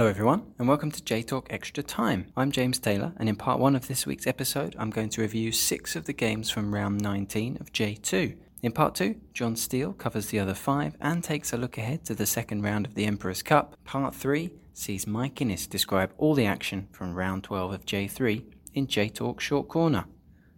Hello, everyone, and welcome to J Talk Extra Time. I'm James Taylor, and in part one of this week's episode, I'm going to review six of the games from round 19 of J2. In part two, Jon Steele covers the other five and takes a look ahead to the second round of the Emperor's Cup. Part three sees Mike Innes describe all the action from round 12 of J3 in J Talk Short Corner.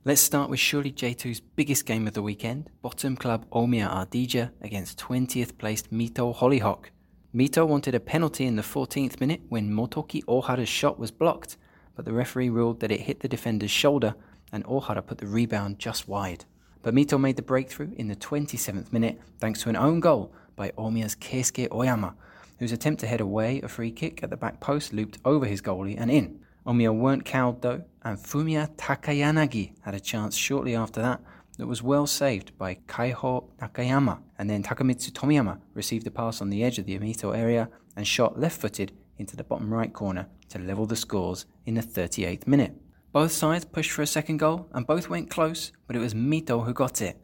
Let's start with surely J2's biggest game of the weekend bottom club Omiya Ardija against 20th placed Mito Hollyhock. Mito wanted a penalty in the 14th minute when Motoki Ohara's shot was blocked, but the referee ruled that it hit the defender's shoulder and Ohara put the rebound just wide. But Mito made the breakthrough in the 27th minute thanks to an own goal by Omiya's Keisuke Oyama, whose attempt to head away a free kick at the back post looped over his goalie and in. Omiya weren't cowed though, and Fumiya Takayanagi had a chance shortly after that that was well saved by Kaiho Nakayama, and then Takamitsu Tomiyama received a pass on the edge of the Amito area and shot left footed into the bottom right corner to level the scores in the 38th minute. Both sides pushed for a second goal and both went close, but it was Mito who got it.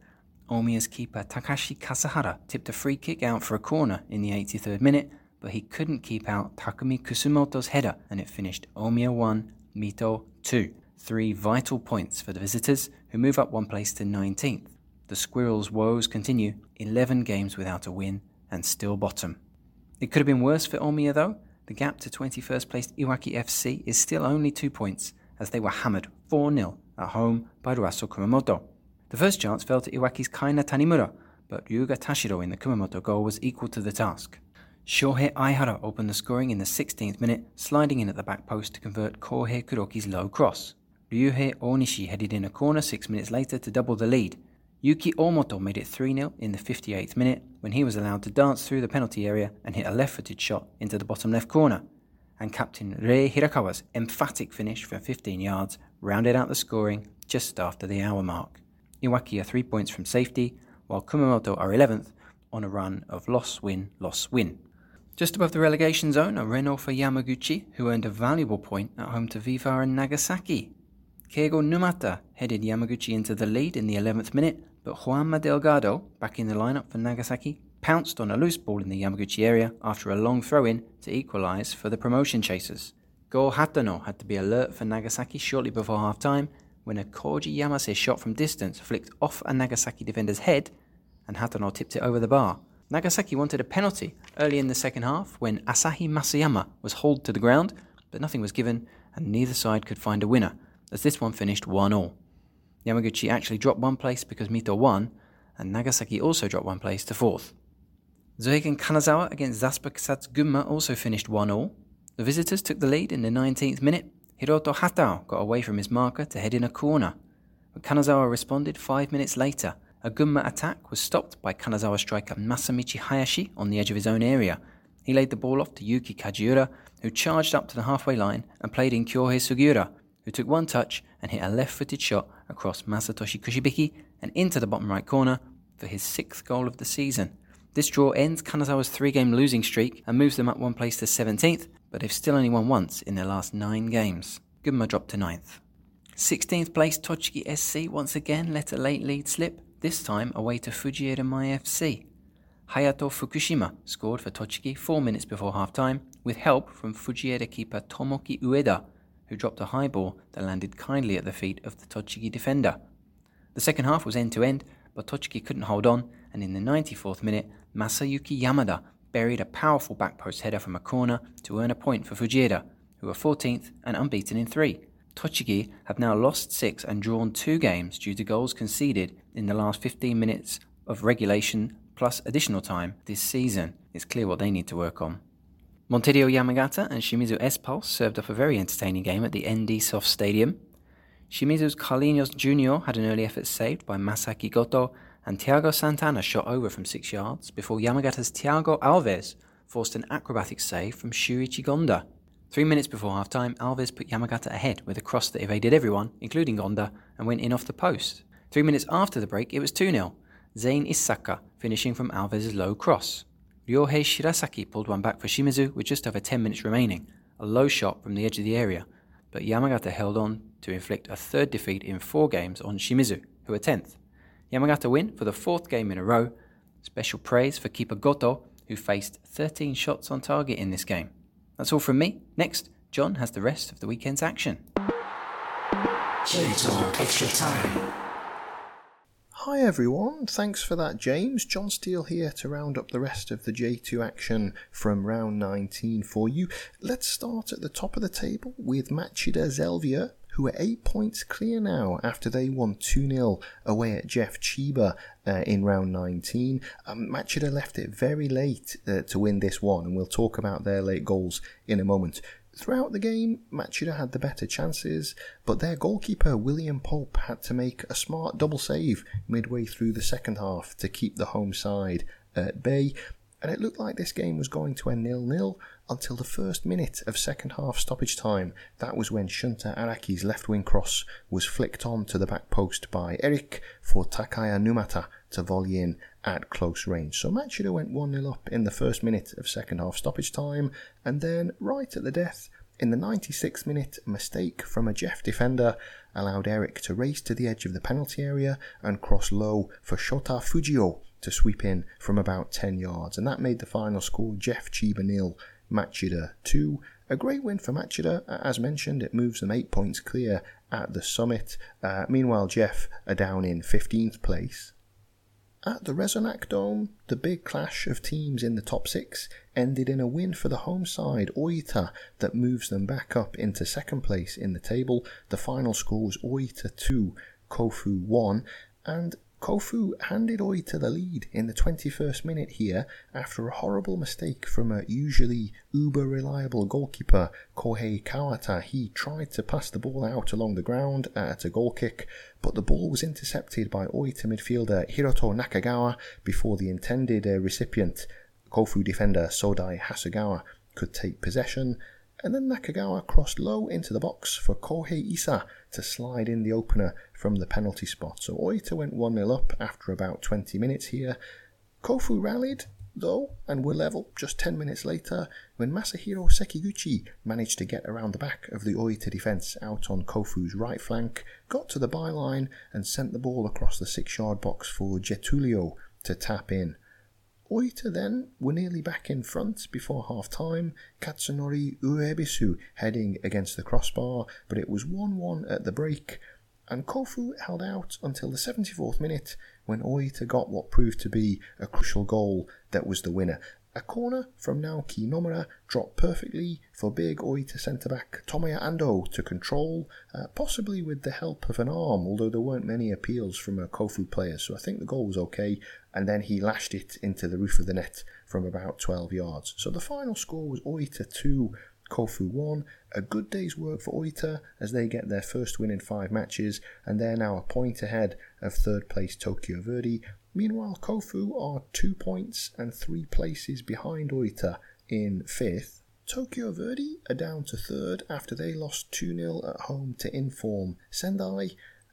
Omiya's keeper Takashi Kasahara tipped a free kick out for a corner in the 83rd minute, but he couldn't keep out Takumi Kusumoto's header and it finished Omiya 1, Mito 2. Three vital points for the visitors, who move up one place to 19th. The Squirrels' woes continue 11 games without a win and still bottom. It could have been worse for Omiya though. The gap to 21st placed Iwaki FC is still only two points, as they were hammered 4 0 at home by Roasso Kumamoto. The first chance fell to Iwaki's Kaina Tanimura, but Ryuga Tashiro in the Kumamoto goal was equal to the task. Shohei Aihara opened the scoring in the 16th minute, sliding in at the back post to convert Kohei Kuroki's low cross. Ryuhei Onishi headed in a corner six minutes later to double the lead. Yuki Omoto made it 3 0 in the 58th minute when he was allowed to dance through the penalty area and hit a left footed shot into the bottom left corner. And captain Rei Hirakawa's emphatic finish from 15 yards rounded out the scoring just after the hour mark. Iwaki are three points from safety, while Kumamoto are 11th on a run of loss win, loss win. Just above the relegation zone are Renofa Yamaguchi, who earned a valuable point at home to V-Varen Nagasaki. Keigo Numata headed Yamaguchi into the lead in the 11th minute, but Juanma Delgado, back in the lineup for Nagasaki, pounced on a loose ball in the Yamaguchi area after a long throw in to equalise for the promotion chasers. Go Hatano had to be alert for Nagasaki shortly before half time when a Koji Yamase shot from distance flicked off a Nagasaki defender's head and Hatano tipped it over the bar. Nagasaki wanted a penalty early in the second half when Asahi Masuyama was hauled to the ground, but nothing was given and neither side could find a winner as this one finished 1 all. Yamaguchi actually dropped one place because Mito won, and Nagasaki also dropped one place to fourth. Zweigen Kanazawa against Kusatsu Gunma also finished 1 all. The visitors took the lead in the 19th minute. Hiroto Hatao got away from his marker to head in a corner. But Kanazawa responded five minutes later. A Gunma attack was stopped by Kanazawa striker Masamichi Hayashi on the edge of his own area. He laid the ball off to Yuki Kajiura, who charged up to the halfway line and played in Kyohei Sugiura, who took one touch and hit a left footed shot across Masatoshi Kushibiki and into the bottom right corner for his sixth goal of the season. This draw ends Kanazawa's three game losing streak and moves them up one place to 17th, but they've still only won once in their last nine games. Gunma dropped to 9th. 16th place Tochigi SC once again let a late lead slip, this time away to Fujieda MYFC. Hayato Fukushima scored for Tochigi four minutes before half time, with help from Fujieda keeper Tomoki Ueda, who dropped a high ball that landed kindly at the feet of the Tochigi defender. The second half was end to end, but Tochigi couldn't hold on, and in the 94th minute, Masayuki Yamada buried a powerful back post header from a corner to earn a point for Fujieda, who are 14th and unbeaten in three. Tochigi have now lost six and drawn two games due to goals conceded in the last 15 minutes of regulation plus additional time this season. It's clear what they need to work on. Montedio Yamagata and Shimizu S-Pulse served up a very entertaining game at the ND Soft Stadium. Shimizu's Carlinhos Jr. had an early effort saved by Masaki Goto, and Thiago Santana shot over from six yards before Yamagata's Thiago Alves forced an acrobatic save from Shuichi Gonda. Three minutes before half time, Alves put Yamagata ahead with a cross that evaded everyone, including Gonda, and went in off the post. Three minutes after the break, it was 2 0, Zain Issaka finishing from Alves' low cross. Ryohei Shirasaki pulled one back for Shimizu with just over 10 minutes remaining, a low shot from the edge of the area, but Yamagata held on to inflict a third defeat in four games on Shimizu, who are 10th. Yamagata win for the fourth game in a row. Special praise for keeper Goto, who faced 13 shots on target in this game. That's all from me. Next, Jon has the rest of the weekend's action. Extra Time. Hi everyone, thanks for that, James. Jon Steele here to round up the rest of the J2 action from round 19 for you. Let's start at the top of the table with Machida Zelvia, who are eight points clear now after they won 2 0 away at JEF Chiba uh, in round 19. Um, Machida left it very late uh, to win this one, and we'll talk about their late goals in a moment. Throughout the game, Machida had the better chances, but their goalkeeper William Pope had to make a smart double save midway through the second half to keep the home side at bay. And it looked like this game was going to end nil-nil until the first minute of second half stoppage time. That was when Shunta Araki's left wing cross was flicked on to the back post by Eric for Takaya Numata to volley in at close range. So Machida went 1 0 up in the first minute of second half stoppage time, and then right at the death, in the 96th minute, a mistake from a JEF defender allowed Eric to race to the edge of the penalty area and cross low for Shota Fujio to sweep in from about 10 yards, and that made the final score JEF Chiba nil, Machida 2. A great win for Machida. As mentioned, it moves them 8 points clear at the summit. Uh, meanwhile, JEF are down in 15th place. At the Resonac Dome, the big clash of teams in the top six ended in a win for the home side, Oita, that moves them back up into second place in the table. The final score was Oita 2, Kofu 1, and Kofu handed Oita the lead in the 21st minute here after a horrible mistake from a usually uber reliable goalkeeper, Kohei Kawata. He tried to pass the ball out along the ground at a goal kick, but the ball was intercepted by Oita midfielder Hiroto Nakagawa before the intended uh, recipient, Kofu defender Sodai Hasegawa, could take possession and then Nakagawa crossed low into the box for Kohei Isa to slide in the opener from the penalty spot. So Oita went 1 0 up after about 20 minutes here. Kofu rallied, though, and were level just 10 minutes later when Masahiro Sekiguchi managed to get around the back of the Oita defence out on Kofu's right flank, got to the byline, and sent the ball across the six yard box for Getulio to tap in. Oita then were nearly back in front before half time. Katsunori Uebisu heading against the crossbar, but it was 1 1 at the break, and Kofu held out until the 74th minute when Oita got what proved to be a crucial goal that was the winner. A corner from Naoki Nomura dropped perfectly for big Oita centre back Tomoya Ando to control, uh, possibly with the help of an arm, although there weren't many appeals from a Kofu player, so I think the goal was okay. And then he lashed it into the roof of the net from about 12 yards. So the final score was Oita 2, Kofu 1. A good day's work for Oita as they get their first win in five matches, and they're now a point ahead of third place Tokyo Verdy Meanwhile, Kofu are two points and three places behind Oita in fifth. Tokyo Verdy are down to third after they lost 2 0 at home to Inform Sendai,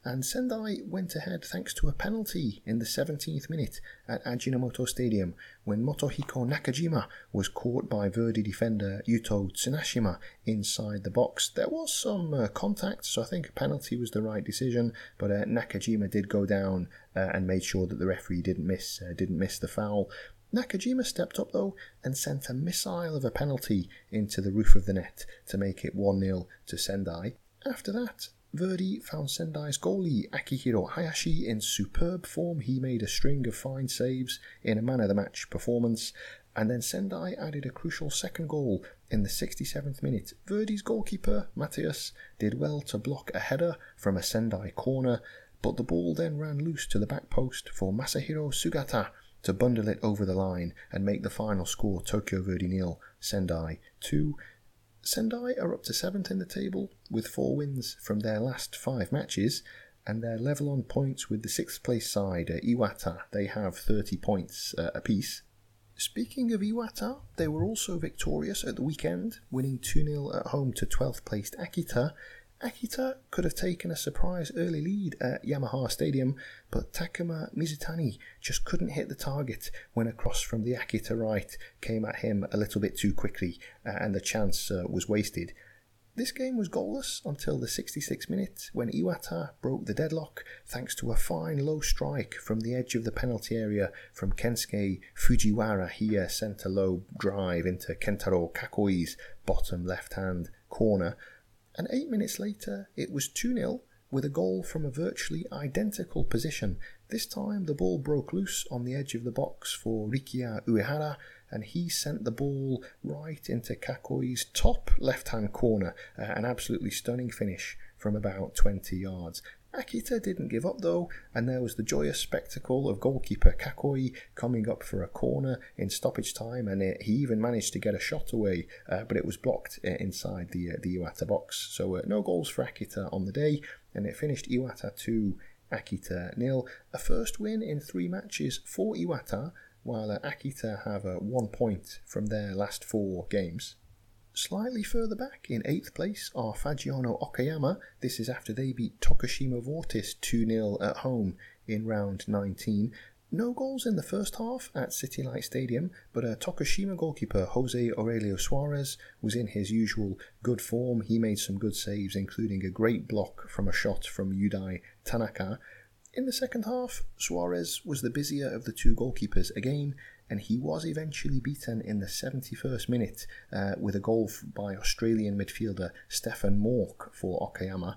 and Sendai went ahead thanks to a penalty in the 17th minute at Ajinomoto Stadium when Motohiko Nakajima was caught by Verdy defender Yuto Tsunashima inside the box. There was some uh, contact, so I think a penalty was the right decision, but uh, Nakajima did go down uh, and made sure that the referee didn't miss uh, didn't miss the foul. Nakajima stepped up though and sent a missile of a penalty into the roof of the net to make it 1 0 to Sendai. After that, Verdy found Sendai's goalie Akihiro Hayashi in superb form. He made a string of fine saves in a man of the match performance, and then Sendai added a crucial second goal in the 67th minute. Verdy's goalkeeper, Matheus, did well to block a header from a Sendai corner, but the ball then ran loose to the back post for Masahiro Sugata to bundle it over the line and make the final score Tokyo Verdy nil, Sendai 2. Sendai are up to seventh in the table with four wins from their last five matches, and they're level on points with the sixth place side, uh, Iwata. They have 30 points uh, apiece. Speaking of Iwata, they were also victorious at the weekend, winning 2 0 at home to 12th placed Akita, Akita could have taken a surprise early lead at Yamaha Stadium, but Takuma Mizutani just couldn't hit the target when a cross from the Akita right came at him a little bit too quickly uh, and the chance uh, was wasted. This game was goalless until the 66th minute when Iwata broke the deadlock thanks to a fine low strike from the edge of the penalty area from Kensuke Fujiwara. He uh, sent a low drive into Kentaro Kakoi's bottom left hand corner. And eight minutes later, it was 2 0 with a goal from a virtually identical position. This time, the ball broke loose on the edge of the box for Rikiya Uehara and he sent the ball right into Kakoi's top left hand corner. Uh, an absolutely stunning finish from about 20 yards. Akita didn't give up though, and there was the joyous spectacle of goalkeeper Kakoi coming up for a corner in stoppage time, and it, he even managed to get a shot away, uh, but it was blocked uh, inside the uh, the Iwata box. So uh, no goals for Akita on the day, and it finished Iwata 2, Akita nil. A first win in three matches for Iwata, while uh, Akita have one point from their last four games. Slightly further back, in eighth place, are Fagiano Okayama. This is after they beat Tokushima Vortis 2 0 at home in round 19. No goals in the first half at City Light Stadium, but a Tokushima goalkeeper Jose Aurelio Suarez was in his usual good form. He made some good saves, including a great block from a shot from Yudai Tanaka. In the second half, Suarez was the busier of the two goalkeepers again, and he was eventually beaten in the 71st minute uh, with a goal by Australian midfielder Stefan Mauk for Okayama.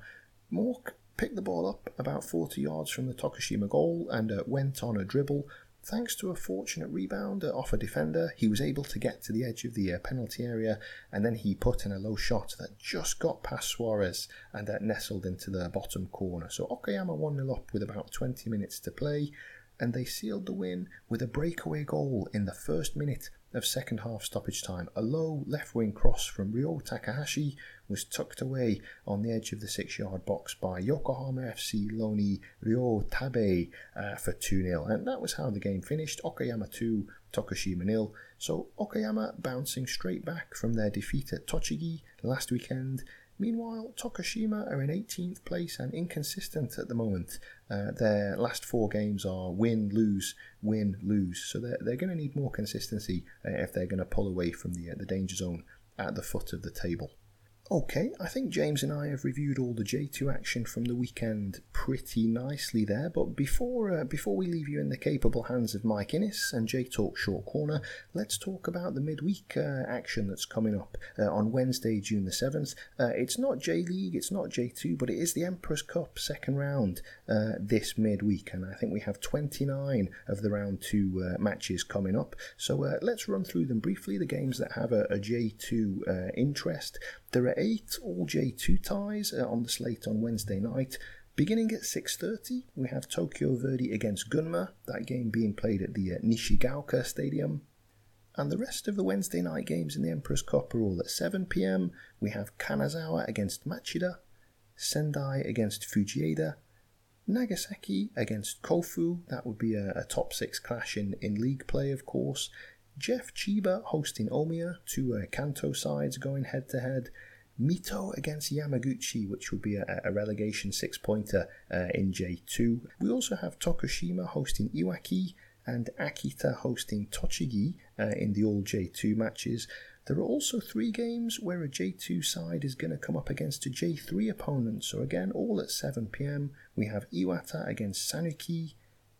Mauk picked the ball up about 40 yards from the Tokushima goal and uh, went on a dribble Thanks to a fortunate rebound off a defender, he was able to get to the edge of the uh, penalty area and then he put in a low shot that just got past Suarez and that nestled into the bottom corner. So Okayama 1 0 up with about 20 minutes to play and they sealed the win with a breakaway goal in the first minute of second half stoppage time. A low left wing cross from Ryo Takahashi was tucked away on the edge of the six yard box by Yokohama FC Loni Ryo Tabe uh, for 2 0. And that was how the game finished Okayama 2, Tokushima 0. So Okayama bouncing straight back from their defeat at Tochigi last weekend. Meanwhile, Tokushima are in 18th place and inconsistent at the moment. Uh, their last four games are win, lose, win, lose. So they're, they're going to need more consistency uh, if they're going to pull away from the, uh, the danger zone at the foot of the table. Okay, I think James and I have reviewed all the J2 action from the weekend pretty nicely there. But before uh, before we leave you in the capable hands of Mike Innes and J Talk Short Corner, let's talk about the midweek uh, action that's coming up uh, on Wednesday, June the seventh. Uh, it's not J League, it's not J2, but it is the Emperor's Cup second round uh, this midweek, and I think we have 29 of the round two uh, matches coming up. So let's run through them briefly. The games that have a a J2 interest. There are eight all J2 ties uh, on the slate on Wednesday night. Beginning at 6.30, we have Tokyo Verdy against Gunma, that game being played at the uh, Nishigaoka Stadium. And the rest of the Wednesday night games in the Emperor's Cup are all at 7pm. We have Kanazawa against Machida, Sendai against Fujieda, Nagasaki against Kofu, that would be a, a top six clash in, in league play, of course. JEF Chiba hosting Omiya, two uh, Kanto sides going head to head. Mito against Yamaguchi, which would be a, a relegation six pointer uh, in J2. We also have Tokushima hosting Iwaki and Akita hosting Tochigi uh, in the all J2 matches. There are also three games where a J2 side is going to come up against a J3 opponent. So, again, all at 7 pm. We have Iwata against Sanuki,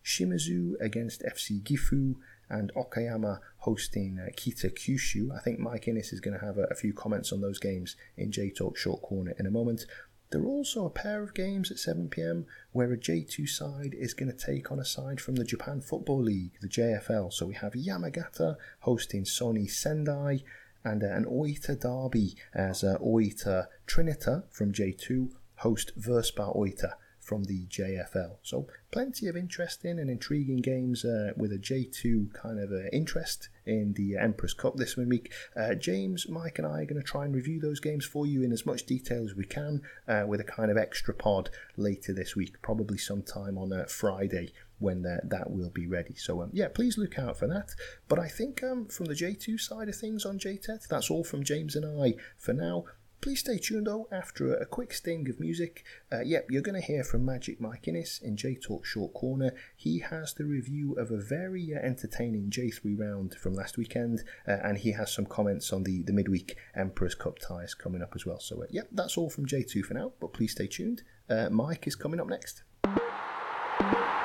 Shimizu against FC Gifu, and Okayama hosting uh, Kita Kyushu. I think Mike Innes is going to have a, a, few comments on those games in J Talk Short Corner in a moment. There are also a pair of games at 7pm where a J2 side is going to take on a side from the Japan Football League, the JFL. So we have Yamagata hosting Sony Sendai and uh, an Oita derby as uh, Oita Trinita from J2 host Verspa Oita from the JFL. So plenty of interesting and intriguing games uh, with a J2 kind of uh, interest in the Emperor's Cup this week. Uh, James, Mike, and I are going to try and review those games for you in as much detail as we can uh, with a kind of extra pod later this week, probably sometime on uh, Friday when that, that will be ready. So, um, yeah, please look out for that. But I think um, from the J2 side of things on JTET, that's all from James and I for now. Please stay tuned though after a quick sting of music. Uh, yep, you're going to hear from Magic Mike Innes in J Talk Short Corner. He has the review of a very uh, entertaining J3 round from last weekend, uh, and he has some comments on the, the midweek Emperor's Cup ties coming up as well. So, uh, yep, that's all from J2 for now, but please stay tuned. Uh, Mike is coming up next.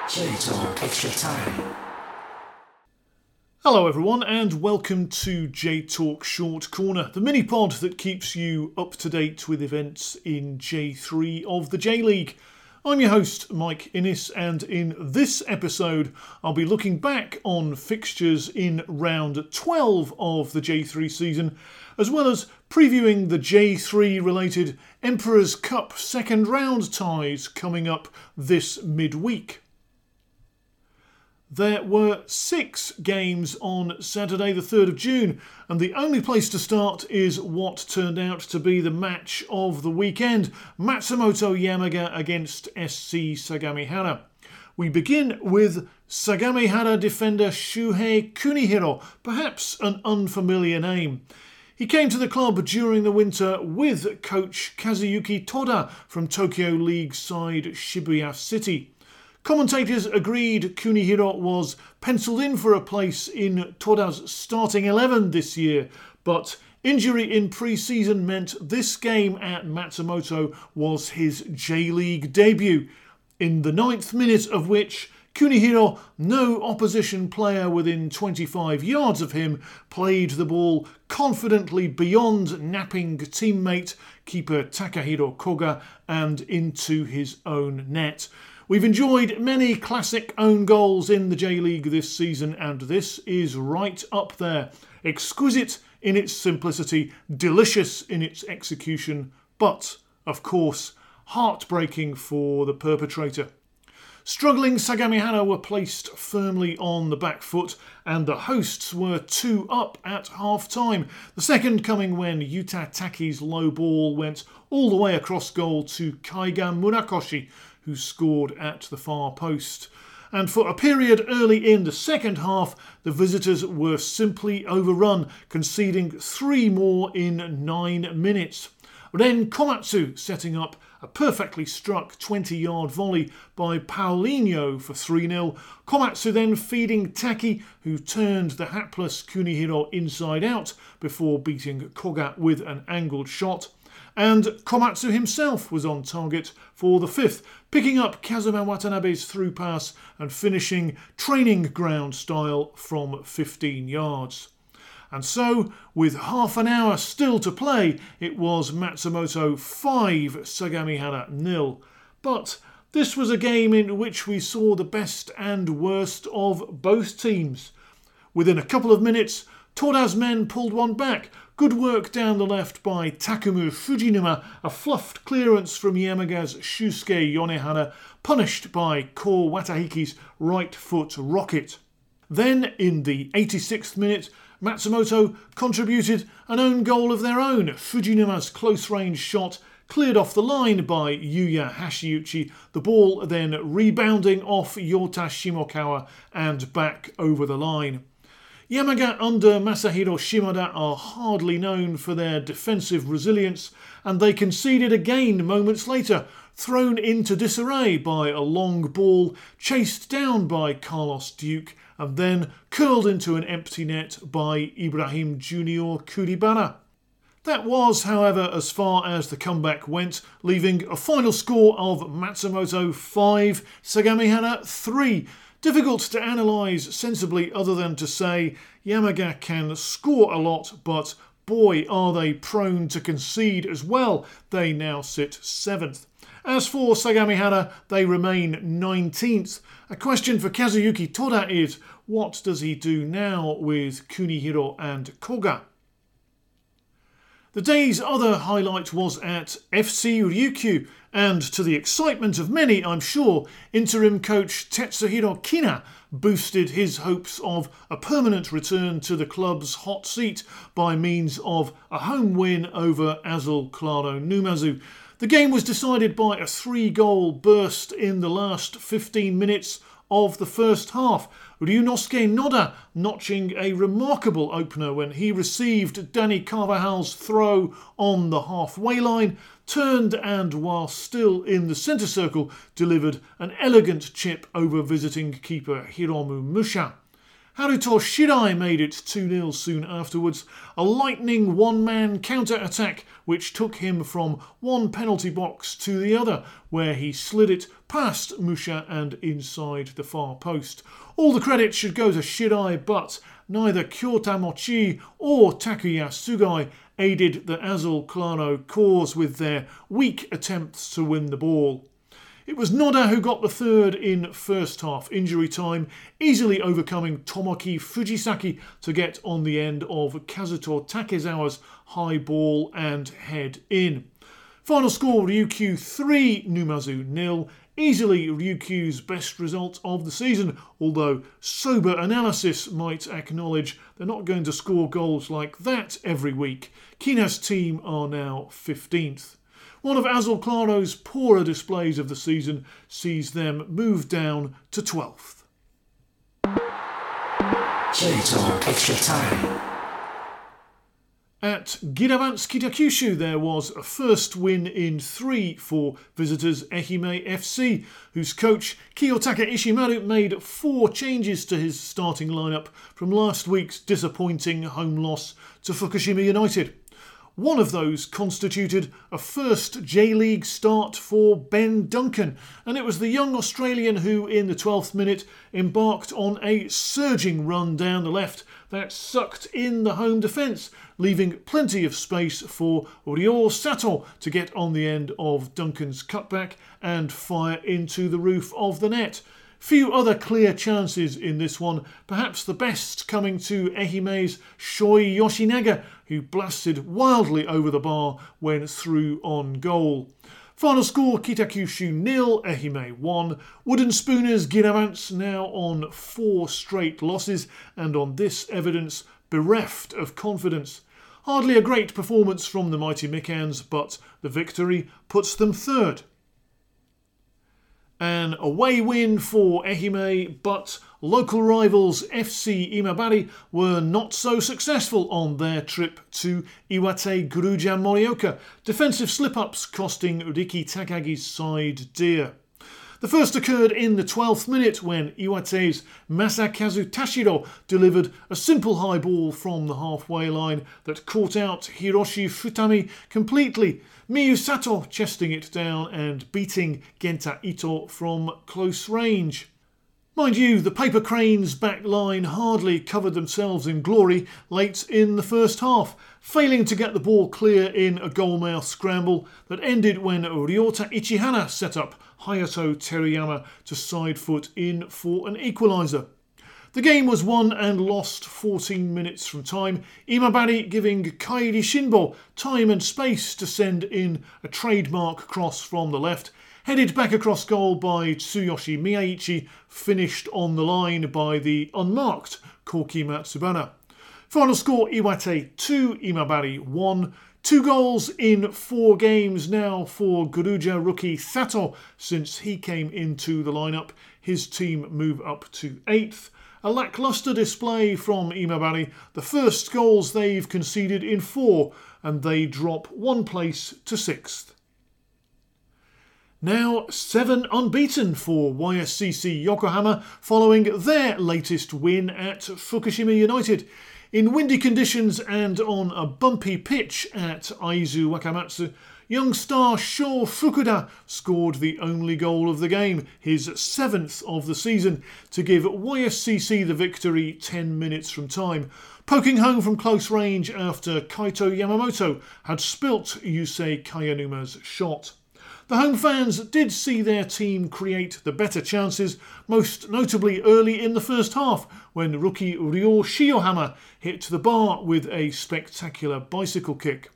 J Talk Extra Time. Hello, everyone, and welcome to J Talk Short Corner, the mini pod that keeps you up to date with events in J3 of the J League. I'm your host, Mike Innes, and in this episode, I'll be looking back on fixtures in round 12 of the J3 season, as well as previewing the J3 related Emperor's Cup second round ties coming up this midweek. There were six games on Saturday, the 3rd of June, and the only place to start is what turned out to be the match of the weekend Matsumoto Yamaga against SC Sagamihara. We begin with Sagamihara defender Shuhei Kunihiro, perhaps an unfamiliar name. He came to the club during the winter with coach Kazuyuki Toda from Tokyo League side Shibuya City. Commentators agreed Kunihiro was penciled in for a place in Toda's starting 11 this year, but injury in pre season meant this game at Matsumoto was his J League debut, in the ninth minute of which Kunihiro, no opposition player within 25 yards of him, played the ball confidently beyond napping teammate keeper Takahiro Koga and into his own net. We've enjoyed many classic own goals in the J League this season, and this is right up there. Exquisite in its simplicity, delicious in its execution, but, of course, heartbreaking for the perpetrator. Struggling Sagamihara were placed firmly on the back foot, and the hosts were two up at half time. The second coming when Yuta Taki's low ball went all the way across goal to Kaiga Murakoshi, who scored at the far post. And for a period early in the second half, the visitors were simply overrun, conceding three more in nine minutes. Then Komatsu setting up a perfectly struck 20 yard volley by Paulinho for 3 0. Komatsu then feeding Taki, who turned the hapless Kunihiro inside out before beating Koga with an angled shot. And Komatsu himself was on target for the fifth, picking up Kazuma Watanabe's through pass and finishing training ground style from 15 yards. And so, with half an hour still to play, it was Matsumoto 5, Sagamihara nil. But this was a game in which we saw the best and worst of both teams. Within a couple of minutes, Toda's men pulled one back, Good work down the left by Takumu Fujinuma, a fluffed clearance from Yamaga's Shusuke Yonehara, punished by Ko Watahiki's right foot rocket. Then, in the 86th minute, Matsumoto contributed an own goal of their own. Fujinuma's close range shot cleared off the line by Yuya Hashiuchi, the ball then rebounding off Yota Shimokawa and back over the line. Yamaga under Masahiro Shimoda are hardly known for their defensive resilience, and they conceded again moments later, thrown into disarray by a long ball chased down by Carlos Duke, and then curled into an empty net by Ibrahim Junior Kuribara. That was, however, as far as the comeback went, leaving a final score of Matsumoto 5, Sagamihara 3. Difficult to analyse sensibly other than to say Yamaga can score a lot, but boy are they prone to concede as well. They now sit 7th. As for Sagamihara, they remain 19th. A question for Kazuyuki Toda is what does he do now with Kunihiro and Koga? The day's other highlight was at FC Ryukyu, and to the excitement of many, I'm sure, interim coach Tetsuhiro Kina boosted his hopes of a permanent return to the club's hot seat by means of a home win over Azul Claro Numazu. The game was decided by a three goal burst in the last 15 minutes of the first half. Ryunosuke Noda notching a remarkable opener when he received Danny Carvajal's throw on the halfway line, turned and, while still in the centre circle, delivered an elegant chip over visiting keeper Hiromu Musha. Haruto Shirai made it 2 0 soon afterwards, a lightning one man counter attack which took him from one penalty box to the other, where he slid it past Musha and inside the far post. All the credit should go to Shirai, but neither Kyota Mochi or Takuya Sugai aided the Azul Claro cause with their weak attempts to win the ball. It was Noda who got the third in first half injury time, easily overcoming Tomoki Fujisaki to get on the end of Kazuto Takezawa's high ball and head in. Final score Ryukyu 3, Numazu nil. Easily Ryukyu's best result of the season, although sober analysis might acknowledge they're not going to score goals like that every week. Kina's team are now 15th. One of Azul Claro's poorer displays of the season sees them move down to 12th. J-Talk Extra Time. At Kitakyushu, there was a first win in three for visitors Ehime FC, whose coach Kiyotaka Ishimaru made four changes to his starting lineup from last week's disappointing home loss to Fukushima United. One of those constituted a first J League start for Ben Duncan, and it was the young Australian who, in the 12th minute, embarked on a surging run down the left that sucked in the home defence, leaving plenty of space for Ryo Sato to get on the end of Duncan's cutback and fire into the roof of the net. Few other clear chances in this one, perhaps the best coming to Ehime's Shoi Yoshinaga, who blasted wildly over the bar when through on goal. Final score Kitakyushu nil, Ehime 1. Wooden Spooners Giravants now on four straight losses and on this evidence bereft of confidence. Hardly a great performance from the mighty Mikans, but the victory puts them third. An away win for Ehime, but local rivals FC Imabari were not so successful on their trip to Iwate Grulla Morioka, defensive slip ups costing Riki Takagi's side dear. The first occurred in the 12th minute when Iwate's Masakazu Tashiro delivered a simple high ball from the halfway line that caught out Hiroshi Futami completely. Miyu Sato chesting it down and beating Genta Ito from close range. Mind you, the Paper Cranes back line hardly covered themselves in glory late in the first half, failing to get the ball clear in a goalmouth scramble that ended when Ryota Ichihana set up Hayato Teruyama to side foot in for an equaliser. The game was won and lost 14 minutes from time, Imabari giving Kairi Shinbo time and space to send in a trademark cross from the left, headed back across goal by Tsuyoshi Miyaichi, finished on the line by the unmarked Koki Matsubara. Final score Iwate 2, Imabari 1. Two goals in four games now for Grulla rookie Sato since he came into the lineup. His team move up to eighth. A lacklustre display from Imabari, the first goals they've conceded in four, and they drop one place to sixth. Now seven unbeaten for YSCC Yokohama following their latest win at Fukushima United. In windy conditions and on a bumpy pitch at Aizu Wakamatsu, Young star Sho Fukuda scored the only goal of the game, his seventh of the season, to give YSCC the victory 10 minutes from time, poking home from close range after Kaito Yamamoto had spilt Yusei Kayanuma's shot. The home fans did see their team create the better chances, most notably early in the first half when rookie Ryo Shiohama hit the bar with a spectacular bicycle kick.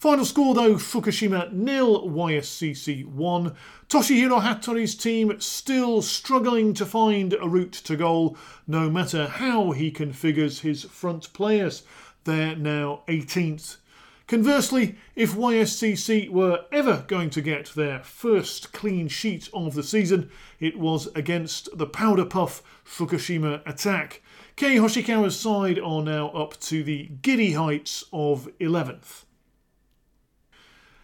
Final score though Fukushima nil, YSCC 1. Toshihiro Hattori's team still struggling to find a route to goal, no matter how he configures his front players. They're now 18th. Conversely, if YSCC were ever going to get their first clean sheet of the season, it was against the powder puff Fukushima attack. Kei Hoshikawa's side are now up to the giddy heights of 11th.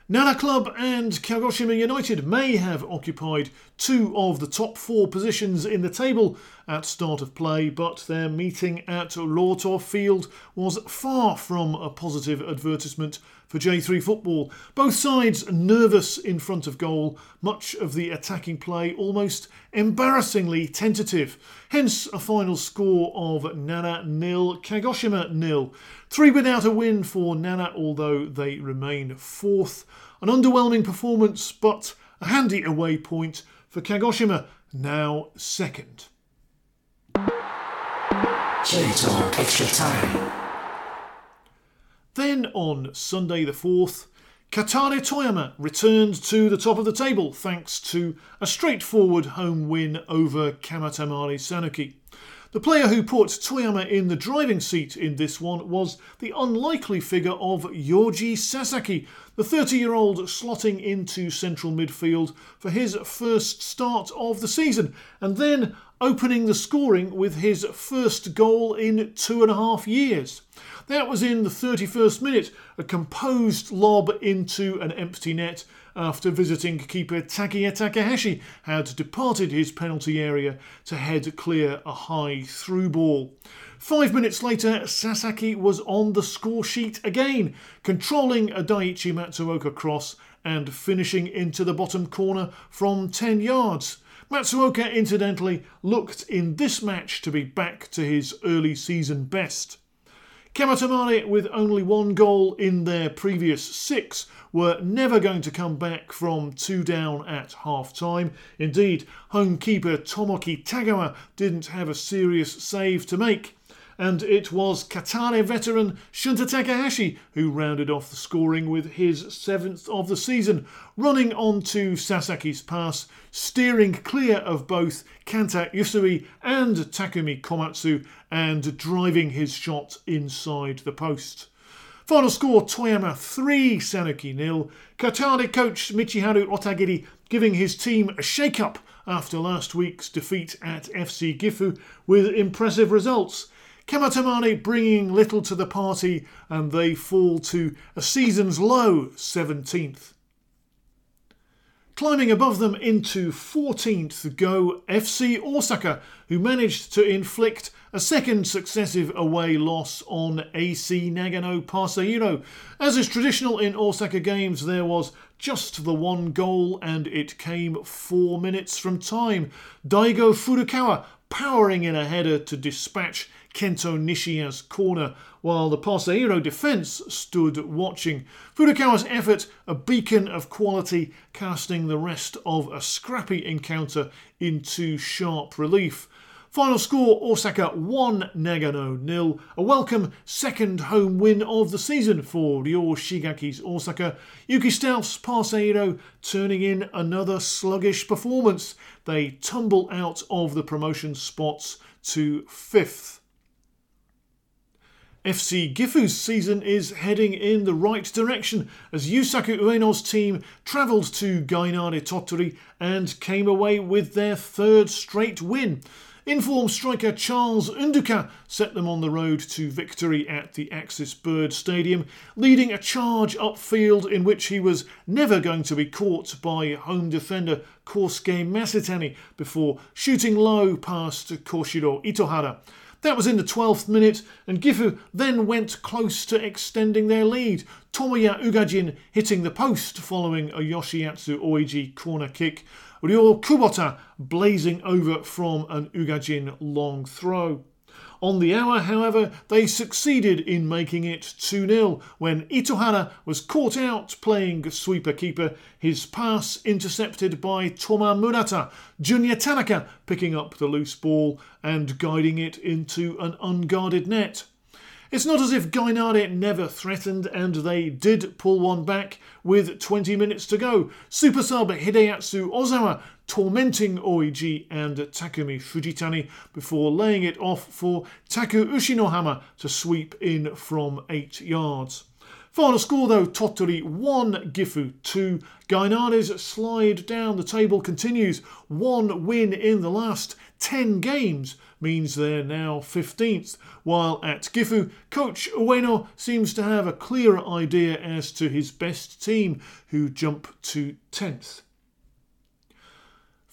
Nara Club and Kagoshima United may have occupied two of the top four positions in the table at start of play, but their meeting at Rohto Field was far from a positive advertisement for J3 football. Both sides nervous in front of goal, much of the attacking play almost embarrassingly tentative. Hence a final score of Nara nil, Kagoshima nil. Three without a win for Nara, although they remain fourth. An underwhelming performance, but a handy away point for Kagoshima, now second. J-Talk Extra Time. Then on Sunday the 4th, Kataller Toyama returned to the top of the table thanks to a straightforward home win over Kamatamare Sanuki. The player who put Toyama in the driving seat in this one was the unlikely figure of Yoji Sasaki, the 30 year old slotting into central midfield for his first start of the season, and then opening the scoring with his first goal in two and a half years. That was in the 31st minute, a composed lob into an empty net after visiting keeper Takiya Takahashi had departed his penalty area to head clear a high through ball. Five minutes later, Sasaki was on the score sheet again, controlling a Daichi Matsuoka cross and finishing into the bottom corner from 10 yards. Matsuoka, incidentally, looked in this match to be back to his early season best. Kamatamare, with only one goal in their previous six, were never going to come back from two down at half time. Indeed, home keeper Tomoki Tagawa didn't have a serious save to make and it was Kataller veteran Shunta Takahashi who rounded off the scoring with his seventh of the season, running onto Sasaki's pass, steering clear of both Kanta Yusui and Takumi Komatsu, and driving his shot inside the post. Final score Toyama 3, Sanuki nil. Kataller coach Michiharu Otagiri giving his team a shake up after last week's defeat at FC Gifu with impressive results. Kamatamare bringing little to the party and they fall to a season's low 17th. Climbing above them into 14th go FC Osaka, who managed to inflict a second successive away loss on AC Nagano Parceiro. As is traditional in Osaka games, there was just the one goal and it came four minutes from time. Daigo Furukawa powering in a header to dispatch Kento Nishiya's corner, while the Parceiro defence stood watching. Furukawa's effort, a beacon of quality, casting the rest of a scrappy encounter into sharp relief. Final score Osaka 1 Nagano nil. A welcome second home win of the season for Ryo Shigaki's Osaka. Yuki Stalph's Parceiro turning in another sluggish performance. They tumble out of the promotion spots to fifth. FC Gifu's season is heading in the right direction as Yusaku Ueno's team travelled to Gainare Tottori and came away with their third straight win. Informed striker Charles Unduka set them on the road to victory at the Axis Bird Stadium, leading a charge upfield in which he was never going to be caught by home defender Kosuke Masitani before shooting low past Koshiro Itohara. That was in the 12th minute, and Gifu then went close to extending their lead. Tomoya Ugajin hitting the post following a Yoshiatsu Oiji corner kick. Ryo Kubota blazing over from an Ugajin long throw. On the hour, however, they succeeded in making it 2 0 when Itohara was caught out playing sweeper keeper, his pass intercepted by Toma Murata, Junya Tanaka picking up the loose ball and guiding it into an unguarded net. It's not as if Gainare never threatened, and they did pull one back with 20 minutes to go. Super sub Hideatsu Ozawa tormenting Oiji and Takumi Fujitani before laying it off for Taku Ushinohama to sweep in from 8 yards. Final score though Tottori 1, Gifu 2. Gainare's slide down the table continues. One win in the last 10 games means they're now 15th, while at Gifu, coach Ueno seems to have a clearer idea as to his best team, who jump to 10th.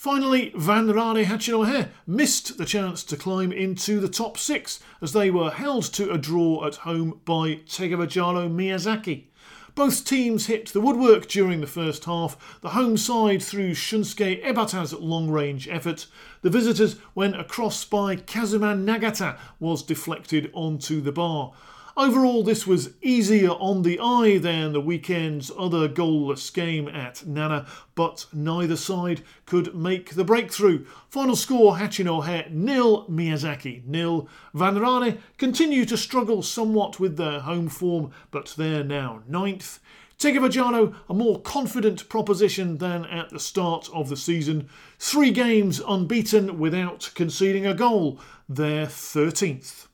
Finally, Vanraure Hachinohe missed the chance to climb into the top six as they were held to a draw at home by Tegevajaro Miyazaki. Both teams hit the woodwork during the first half, the home side through Shunsuke Ebata's long range effort. The visitors, when a cross by Kazuma Nagata was deflected onto the bar. Overall, this was easier on the eye than the weekend's other goalless game at Nara, but neither side could make the breakthrough. Final score Hachinohe nil, Miyazaki nil. Vanraure continue to struggle somewhat with their home form, but they're now ninth. Tegevajaro, a more confident proposition than at the start of the season. Three games unbeaten without conceding a goal. They're 13th.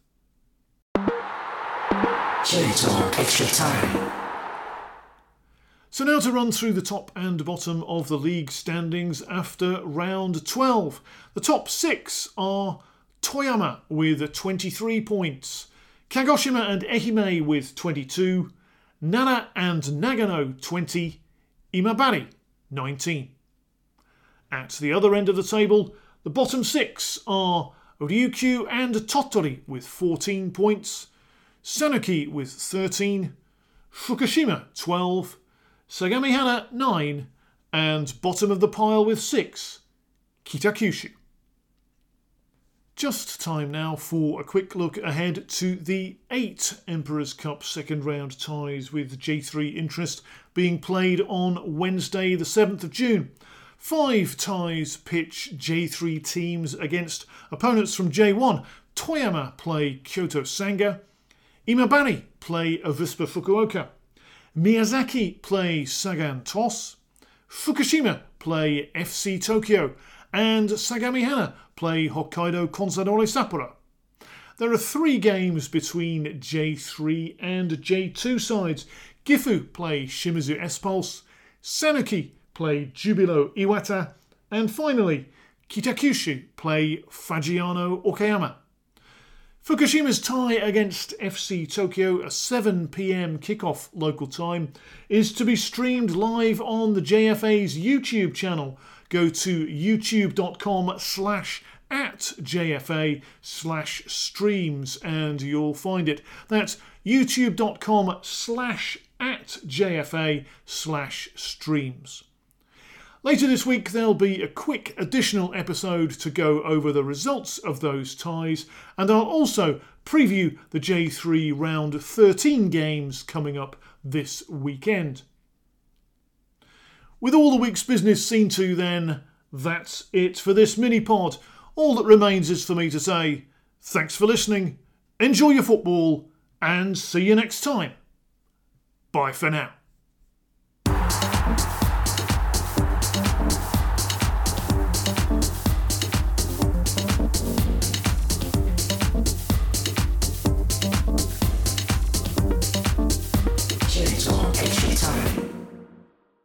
Extra Time. So now to run through the top and bottom of the league standings after round 12. The top six are Toyama with 23 points, Kagoshima and Ehime with 22, Nara and Nagano 20, Imabari 19. At the other end of the table, the bottom six are Ryukyu and Tottori with 14 points, Sanuki with 13, Fukushima 12, Sagamihara 9, and bottom of the pile with 6, Kitakyushu. Just time now for a quick look ahead to the eight Emperor's Cup second round ties with J3 interest being played on Wednesday, the 7th of June. Five ties pitch J3 teams against opponents from J1. Toyama play Kyoto Sanga, Imabari play Avispa Fukuoka. Miyazaki play Sagan Tosu. Fukushima play FC Tokyo. And Sagamihara play Hokkaido Consadole Sapporo. There are three games between J3 and J2 sides. Gifu play Shimizu S-Pulse. Sanuki play Jubilo Iwata. And finally, Kitakyushu play Fagiano Okayama. Fukushima's tie against FC Tokyo, a 7pm kickoff local time, is to be streamed live on the JFA's YouTube channel. Go to youtube.com slash at JFA slash streams and you'll find it. That's youtube.com slash at JFA slash streams. Later this week, there'll be a quick additional episode to go over the results of those ties, and I'll also preview the J3 round 13 games coming up this weekend. With all the week's business seen to, then, that's it for this mini pod. All that remains is for me to say thanks for listening, enjoy your football, and see you next time. Bye for now.